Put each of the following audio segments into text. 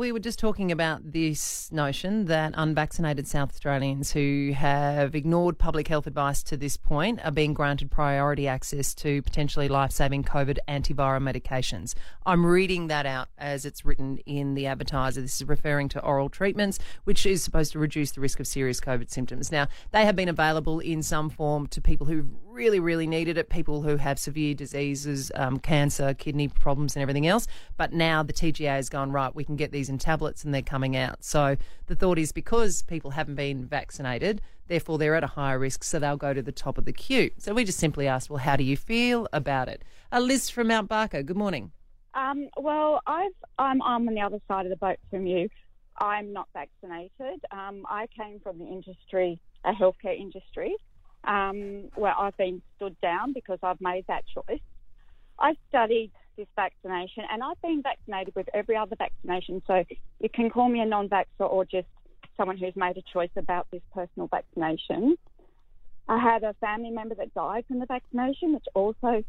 we were just talking about this notion that unvaccinated South Australians who have ignored public health advice to this point are being granted priority access to potentially life saving COVID antiviral medications. I'm reading that out as it's written in the advertiser. This is referring to oral treatments, which is supposed to reduce the risk of serious COVID symptoms. Now, they have been available in some form to people who really, really needed it, people who have severe diseases, um, cancer, kidney problems, and everything else. But now the TGA has gone, right, we can get these in tablets and they're coming out. So the thought is because people haven't been vaccinated, therefore they're at a higher risk, so they'll go to the top of the queue. So we just simply asked, well, how do you feel about it? A Liz from Mount Barker, good morning. Um, well, I've, I'm, I'm on the other side of the boat from you. I'm not vaccinated. Um, I came from the industry, a healthcare industry, um, where I've been stood down because I've made that choice. I studied this vaccination and I've been vaccinated with every other vaccination. So you can call me a non vaxxer or just someone who's made a choice about this personal vaccination. I had a family member that died from the vaccination, which also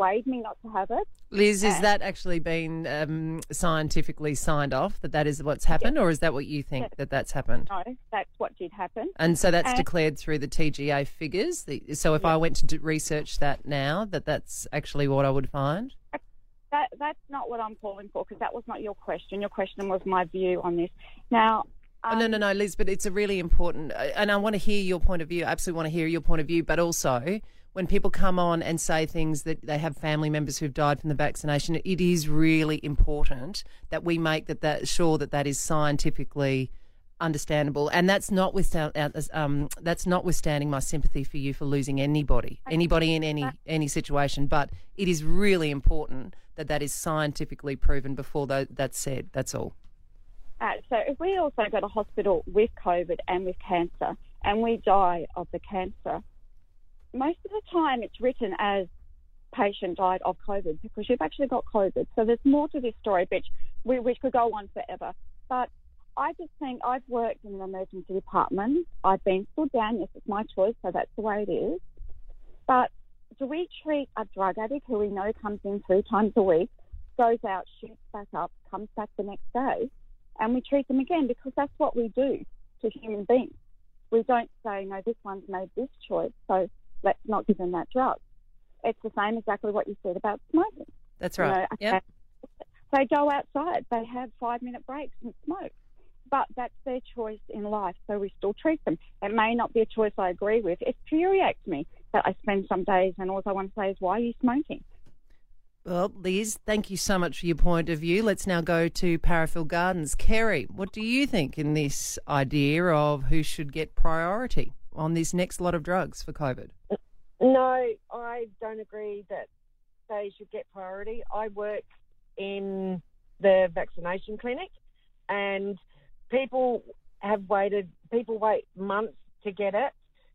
swayed me not to have it. Liz, is Uh, that actually been um, scientifically signed off that that is what's happened, or is that what you think Yes. that that's happened? No, that's what did happen. And so that's Uh, declared through the TGA figures. So if I went to research that now, that that's actually what I would find. That that's not what I'm calling for because that was not your question. Your question was my view on this. Now, Oh, no, no, no, Liz, but it's a really important, uh, and I want to hear your point of view. I absolutely want to hear your point of view, but also when people come on and say things that they have family members who've died from the vaccination, it is really important that we make that, that sure that that is scientifically understandable, and that's notwithstanding um, that's notwithstanding my sympathy for you for losing anybody, anybody in any any situation. But it is really important that that is scientifically proven before that's said. That's all. Uh, so if we also go to hospital with COVID and with cancer and we die of the cancer, most of the time it's written as patient died of COVID because you've actually got COVID. So there's more to this story, which, we, could go on forever. But I just think I've worked in an emergency department. I've been stood down. Yes, it's my choice, so that's the way it is. But do we treat a drug addict who we know comes in three times a week, goes out, shoots back up, comes back the next day, and we treat them again because that's what we do to human beings. We don't say, no, this one's made this choice, so let's not give them that drug. It's the same exactly what you said about smoking. That's You right. know, Yep. They go outside, they have five minute breaks and smoke. But that's their choice in life, so we still treat them. It may not be a choice I agree with. It infuriates me that I spend some days and all I want to say is, why are you smoking? Well, Liz, thank you so much for your point of view. Let's now go to Parafield Gardens. Kerry, what do you think in this idea of who should get priority on this next lot of drugs for COVID? No, I don't agree that they should get priority. I work in the vaccination clinic, and people have waited. People wait months to get it.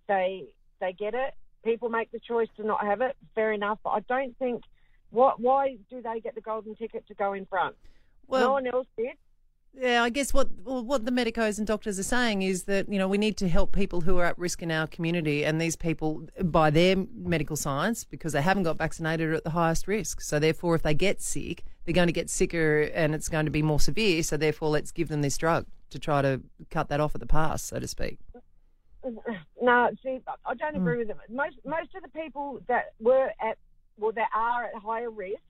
They they get it. People make the choice to not have it. Fair enough, but I don't think. What? Why do they get the golden ticket to go in front? no one else did. Yeah, I guess what what the medicos and doctors are saying is that you know we need to help people who are at risk in our community, and these people, by their medical science, because they haven't got vaccinated, are at the highest risk. So therefore, if they get sick, they're going to get sicker, and it's going to be more severe. So therefore, let's give them this drug to try to cut that off at the pass, so to speak. No, see, I don't agree with them. Most most of the people that were at, well, that are at higher risk,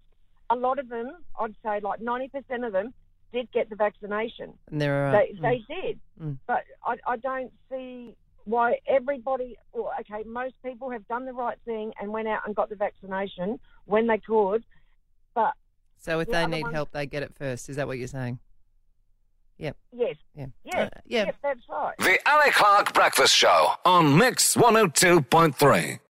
a lot of them, I'd say, like ninety percent of them, did get the vaccination. And there are They they did, Mm. but I I don't see why everybody. Well, okay, most people have done the right thing and went out and got the vaccination when they could, but so if the they need ones- help, they get it first. Is that what you're saying? Yep. yes, Yeah. yes, Uh, yeah. yes, that's right. The Ali Clark Breakfast Show on Mix 102.3.